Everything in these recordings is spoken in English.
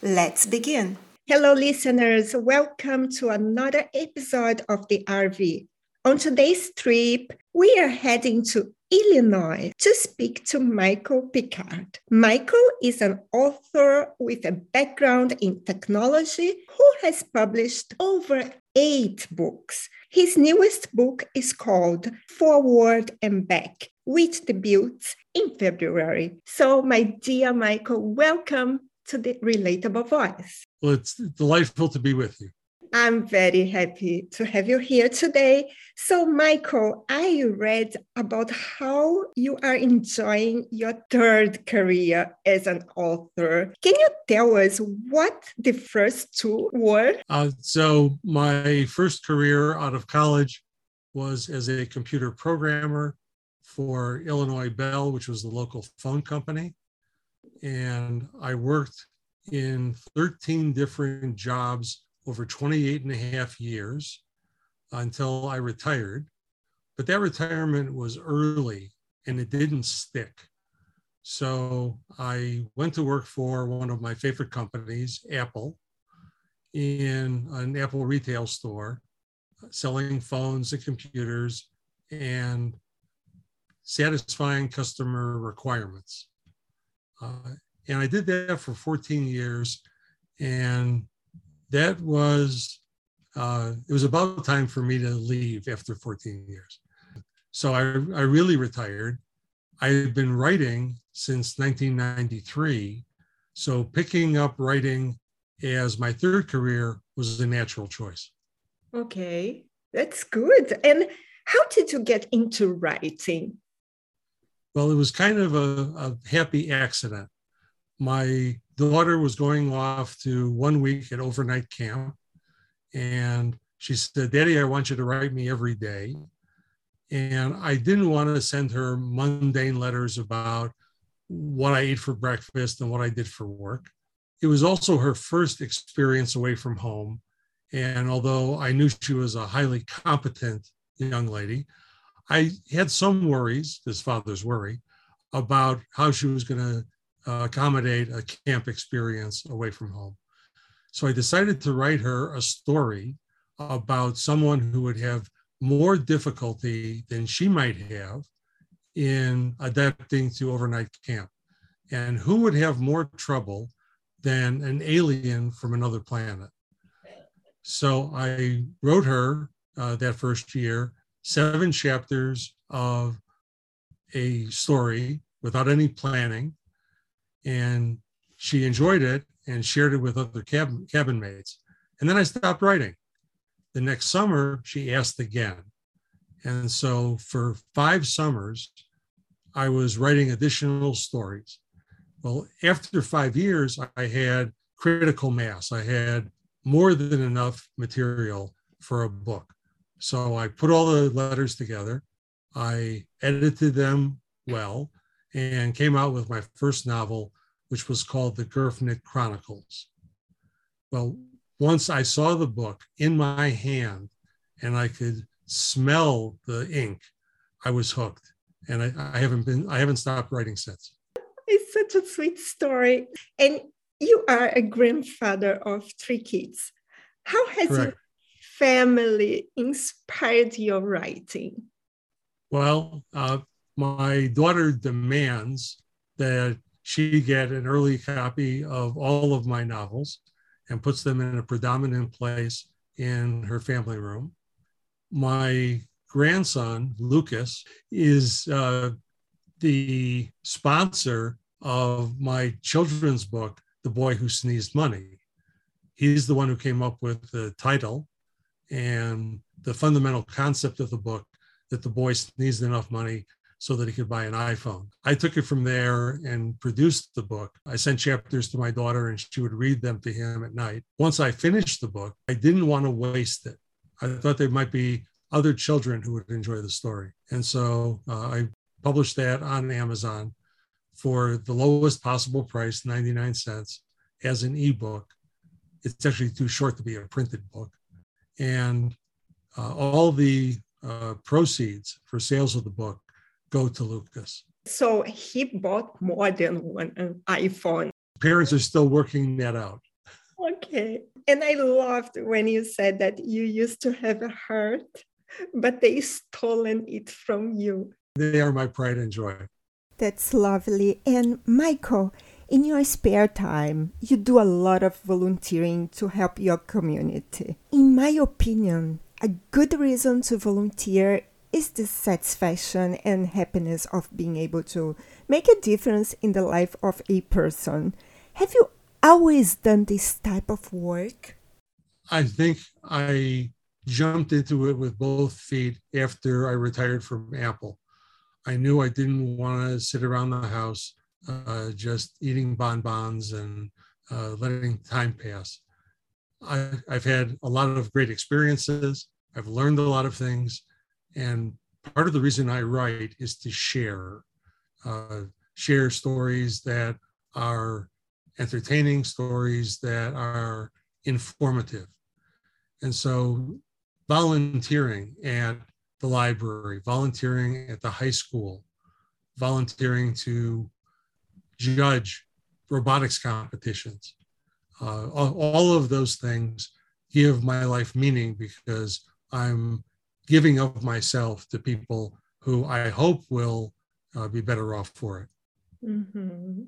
Let's begin. Hello, listeners. Welcome to another episode of the RV. On today's trip, we are heading to Illinois to speak to Michael Pickard. Michael is an author with a background in technology who has published over eight books. His newest book is called Forward and Back, which debuts in February. So, my dear Michael, welcome to the Relatable Voice. Well, it's delightful to be with you. I'm very happy to have you here today. So, Michael, I read about how you are enjoying your third career as an author. Can you tell us what the first two were? Uh, so, my first career out of college was as a computer programmer for Illinois Bell, which was the local phone company and I worked in 13 different jobs over 28 and a half years until I retired. But that retirement was early and it didn't stick. So I went to work for one of my favorite companies, Apple, in an Apple retail store, selling phones and computers and satisfying customer requirements. Uh, and I did that for 14 years. And that was, uh, it was about time for me to leave after 14 years. So I, I really retired. I had been writing since 1993. So picking up writing as my third career was a natural choice. Okay, that's good. And how did you get into writing? Well, it was kind of a, a happy accident. My daughter was going off to one week at overnight camp, and she said, Daddy, I want you to write me every day. And I didn't want to send her mundane letters about what I ate for breakfast and what I did for work. It was also her first experience away from home. And although I knew she was a highly competent young lady, I had some worries, this father's worry, about how she was going to uh, accommodate a camp experience away from home. So I decided to write her a story about someone who would have more difficulty than she might have in adapting to overnight camp. And who would have more trouble than an alien from another planet? So I wrote her uh, that first year seven chapters of a story without any planning. And she enjoyed it and shared it with other cabin, cabin mates. And then I stopped writing. The next summer, she asked again. And so for five summers, I was writing additional stories. Well, after five years, I had critical mass. I had more than enough material for a book. So I put all the letters together. I edited them well and came out with my first novel, which was called The Gerfnit Chronicles. Well, once I saw the book in my hand and I could smell the ink, I was hooked. And I, I haven't been, I haven't stopped writing since. It's such a sweet story. And you are a grandfather of three kids. How has Correct. Family inspired your writing? Well, uh, my daughter demands that she get an early copy of all of my novels and puts them in a predominant place in her family room. My grandson, Lucas, is uh, the sponsor of my children's book, The Boy Who Sneezed Money. He's the one who came up with the title and the fundamental concept of the book that the boy sneezed enough money so that he could buy an iPhone. I took it from there and produced the book. I sent chapters to my daughter and she would read them to him at night. Once I finished the book, I didn't want to waste it. I thought there might be other children who would enjoy the story. And so uh, I published that on Amazon for the lowest possible price, 99 cents, as an ebook. It's actually too short to be a printed book. And uh, all the uh, proceeds for sales of the book go to Lucas. So he bought more than one iPhone. Parents are still working that out. Okay. And I loved when you said that you used to have a heart, but they stolen it from you. They are my pride and joy. That's lovely. And Michael, in your spare time, you do a lot of volunteering to help your community. In my opinion, a good reason to volunteer is the satisfaction and happiness of being able to make a difference in the life of a person. Have you always done this type of work? I think I jumped into it with both feet after I retired from Apple. I knew I didn't want to sit around the house uh, just eating bonbons and uh, letting time pass. I, I've had a lot of great experiences. I've learned a lot of things. And part of the reason I write is to share, uh, share stories that are entertaining, stories that are informative. And so volunteering at the library, volunteering at the high school, volunteering to judge robotics competitions, uh, all, of those things give my life meaning because I'm giving of myself to people who I hope will uh, be better off for it. Mm-hmm.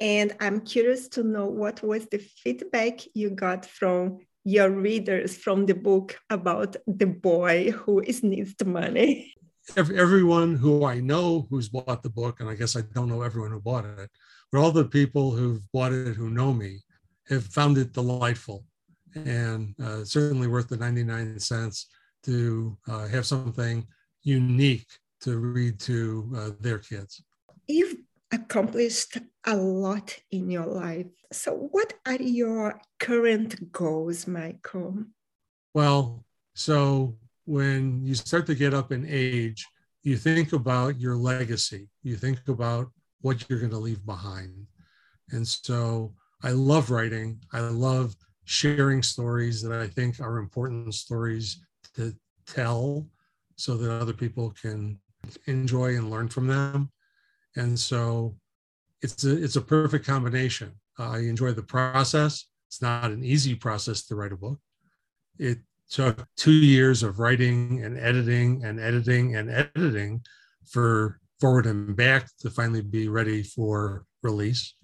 And I'm curious to know what was the feedback you got from your readers from the book about the boy who needs the money. Everyone who I know who's bought the book, and I guess I don't know everyone who bought it, but all the people who've bought it who know me have found it delightful and uh, certainly worth the 99 cents to uh, have something unique to read to uh, their kids. You've accomplished a lot in your life. So, what are your current goals, Michael? Well, so when you start to get up in age, you think about your legacy, you think about what you're going to leave behind. And so I love writing. I love sharing stories that I think are important stories to tell so that other people can enjoy and learn from them. And so it's a, it's a perfect combination. Uh, I enjoy the process. It's not an easy process to write a book. It took two years of writing and editing and editing and editing for forward and back to finally be ready for release.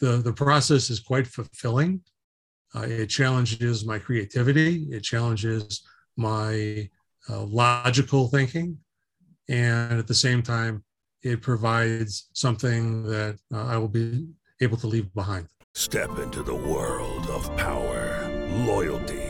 The, the process is quite fulfilling. Uh, it challenges my creativity. It challenges my uh, logical thinking. And at the same time, it provides something that uh, I will be able to leave behind. Step into the world of power, loyalty,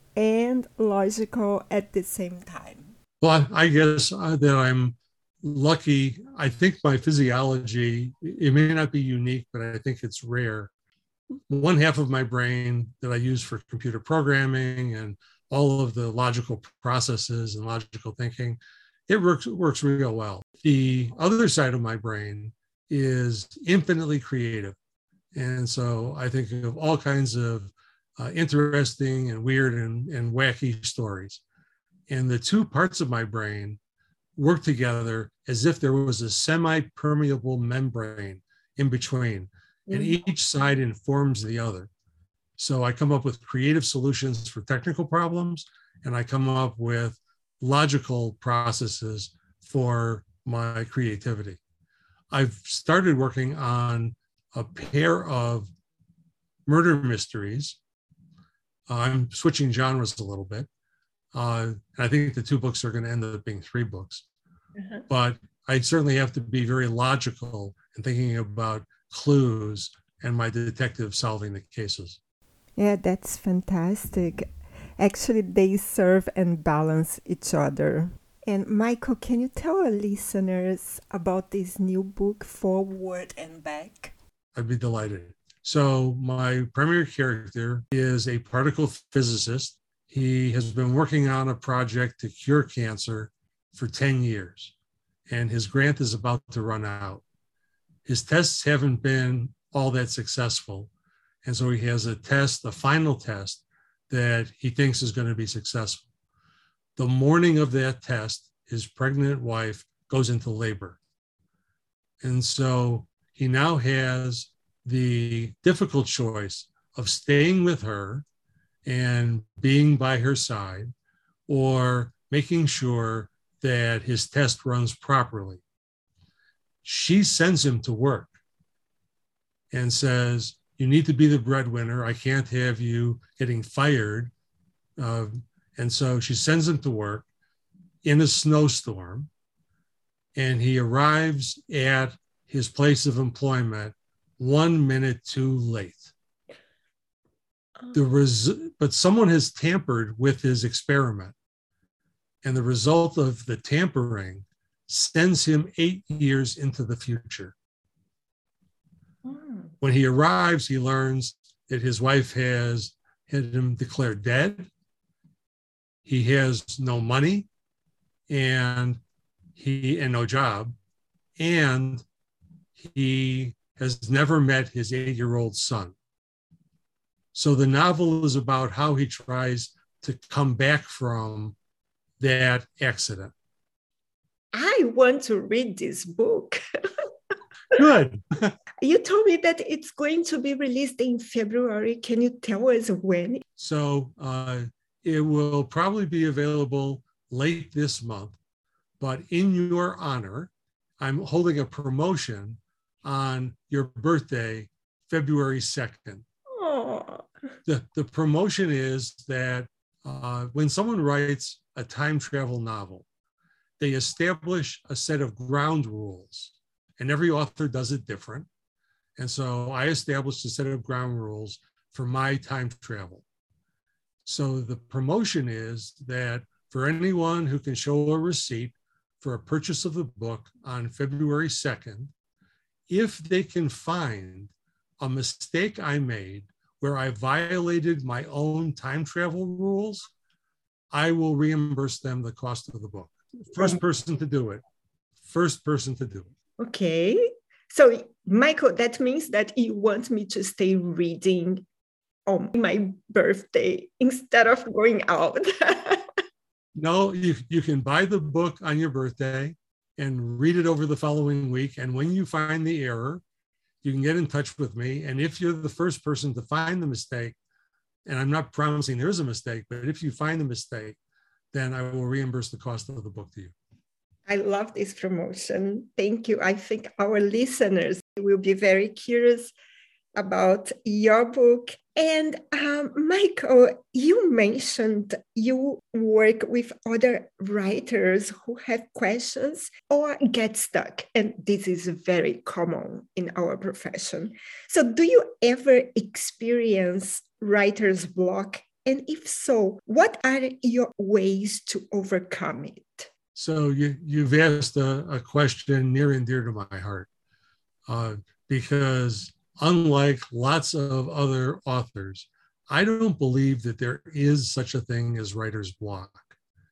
and logical at the same time? Well, I guess uh, that I'm lucky. I think my physiology, it may not be unique, but I think it's rare. One half of my brain that I use for computer programming and all of the logical processes and logical thinking, it works works real well. The other side of my brain is infinitely creative. And so I think of all kinds of uh, interesting and weird and, and wacky stories. And the two parts of my brain work together as if there was a semi-permeable membrane in between and each side informs the other. So i come up with creative solutions for technical problems and i come up with logical processes for my creativity. I've started working on a pair of murder mysteries i'm switching genres a little bit uh, I think the two books are going to end up being three books. Uh-huh. But I certainly have to be very logical in thinking about clues and my detective solving the cases. Yeah, that's fantastic. Actually, they serve and balance each other. And Michael, can you tell our listeners about this new book, Forward and Back? I'd be delighted. So, my primary character is a particle physicist he has been working on a project to cure cancer for 10 years, and his grant is about to run out. His tests haven't been all that successful. And so he has a test, a final test that he thinks is going to be successful. The morning of that test, his pregnant wife goes into labor. And so he now has the difficult choice of staying with her and being by her side or making sure that his test runs properly. She sends him to work and says, You need to be the breadwinner. I can't have you getting fired. Uh, and so she sends him to work in a snowstorm. And he arrives at his place of employment one minute too late. The res- but someone has tampered with his experiment. And the result of the tampering sends him eight years into the future. Mm. when he arrives he learns that his wife has had him declared dead. He has no money and he and no job. And he has never met his eight year old son so the novel is about how he tries to come back from that accident. I want to read this book. Good. you told me that it's going to be released in February. Can you tell us when? So uh, it will probably be available late this month. But in your honor, I'm holding a promotion on your birthday, February 2nd the, the promotion is that uh, when someone writes a time travel novel, they establish a set of ground rules, and every author does it different. And so I established a set of ground rules for my time travel. So the promotion is that for anyone who can show a receipt for a purchase of the book on February 2nd, if they can find a mistake I made where I violated my own time travel rules, I will reimburse them the cost of the book. First person to do it. First person to do it. Okay. So, Michael, that means that you want me to stay reading on my birthday instead of going out. no, you, you can buy the book on your birthday and read it over the following week. And when you find the error, you can get in touch with me. And if you're the first person to find the mistake, and I'm not promising there's a mistake, but if you find the mistake, then I will reimburse the cost of the book to you. I love this promotion. Thank you. I think our listeners will be very curious about your book. And um, Michael, you mentioned you work with other writers who have questions or get stuck. And this is very common in our profession. So, do you ever experience writer's block? And if so, what are your ways to overcome it? So, you, you've asked a, a question near and dear to my heart uh, because unlike lots of other authors, I don't believe that there is such a thing as writer's block.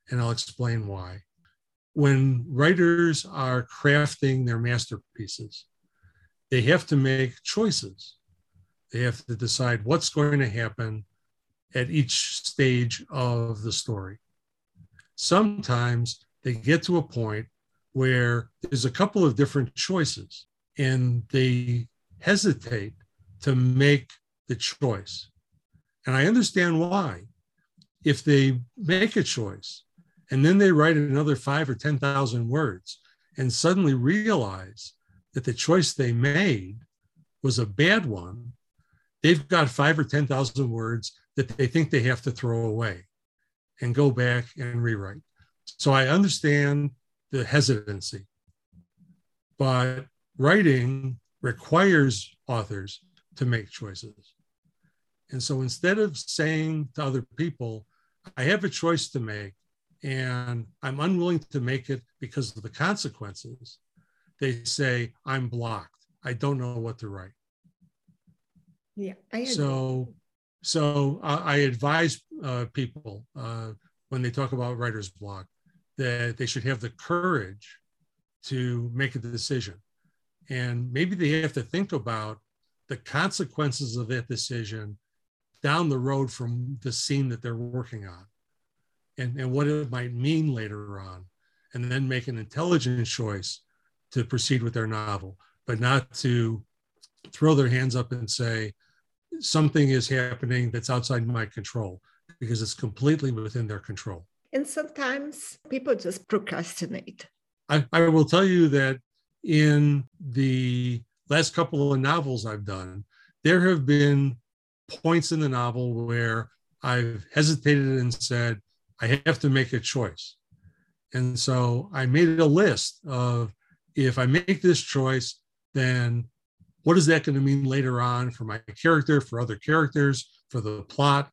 And I'll explain why. When writers are crafting their masterpieces, they have to make choices. They have to decide what's going to happen at each stage of the story. Sometimes they get to a point where there's a couple of different choices and they hesitate to make the choice. And I understand why. If they make a choice and then they write another five or 10,000 words and suddenly realize that the choice they made was a bad one, they've got five or 10,000 words that they think they have to throw away and go back and rewrite. So I understand the hesitancy, but writing requires authors to make choices. And so instead of saying to other people, I have a choice to make and I'm unwilling to make it because of the consequences, they say, I'm blocked. I don't know what to write. Yeah. I so, so I, I advise uh, people uh, when they talk about writer's block that they should have the courage to make a decision and maybe they have to think about the consequences of that decision down the road from the scene that they're working on and, and what it might mean later on. And then make an intelligent choice to proceed with their novel but not to throw their hands up and say something is happening that's outside my control because it's completely within their control. And sometimes people just procrastinate. I, I will tell you that in the last couple of novels I've done, there have been points in the novel where I've hesitated and said, I have to make a choice. And so I made a list of if I make this choice, then what is that going to mean later on for my character, for other characters, for the plot?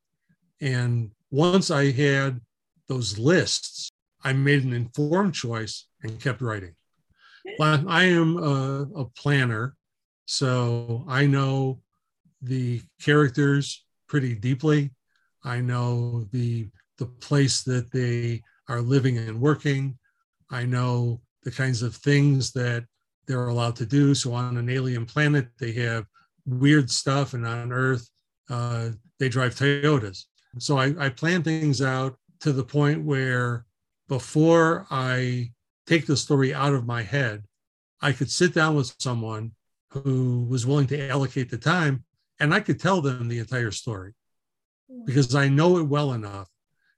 And once I had those lists, I made an informed choice and kept writing. Well, I am a, a planner, so I know the characters pretty deeply. I know the the place that they are living and working. I know the kinds of things that they're allowed to do. So on an alien planet, they have weird stuff, and on Earth, uh, they drive Toyotas. So I, I plan things out to the point where before I take the story out of my head, I could sit down with someone who was willing to allocate the time and I could tell them the entire story because I know it well enough.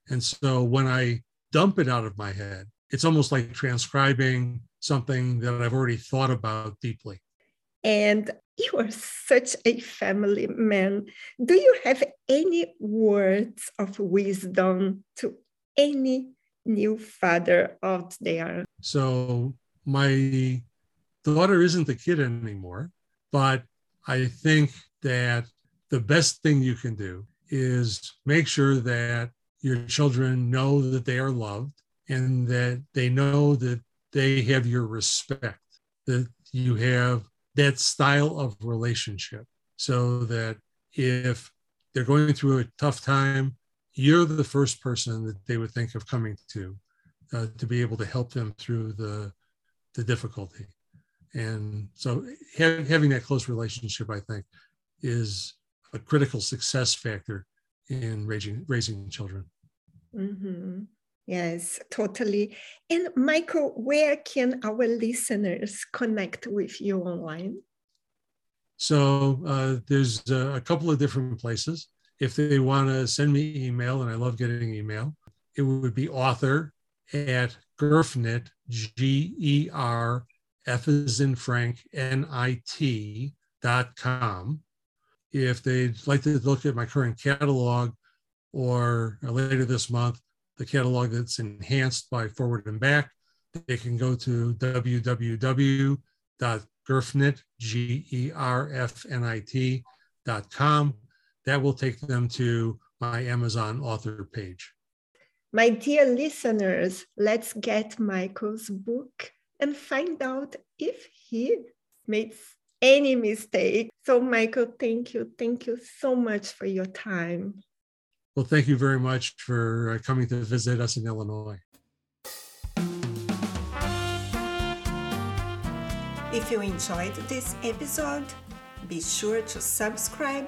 And so when I dump it out of my head, it's almost like transcribing something that I've already thought about deeply. And you are such a family man. Do you have any words of wisdom to any new father out there? So, my daughter isn't the kid anymore, but I think that the best thing you can do is make sure that your children know that they are loved and that they know that they have your respect, that you have that style of relationship so that if they're going through a tough time, you're the first person that they would think of coming to uh, to be able to help them through the, the difficulty. And so ha- having that close relationship, I think, is a critical success factor in raising, raising children. Mm-hmm. Yes, totally. And Michael, where can our listeners connect with you online? So uh, there's a couple of different places if they want to send me email, and I love getting email, it would be author at Gerfnit, G E R F is in Frank, N I T dot com. If they'd like to look at my current catalog or later this month, the catalog that's enhanced by Forward and Back, they can go to www.gerfnit, G E R F N I T dot com. That will take them to my Amazon author page. My dear listeners, let's get Michael's book and find out if he made any mistake. So, Michael, thank you. Thank you so much for your time. Well, thank you very much for uh, coming to visit us in Illinois. If you enjoyed this episode, be sure to subscribe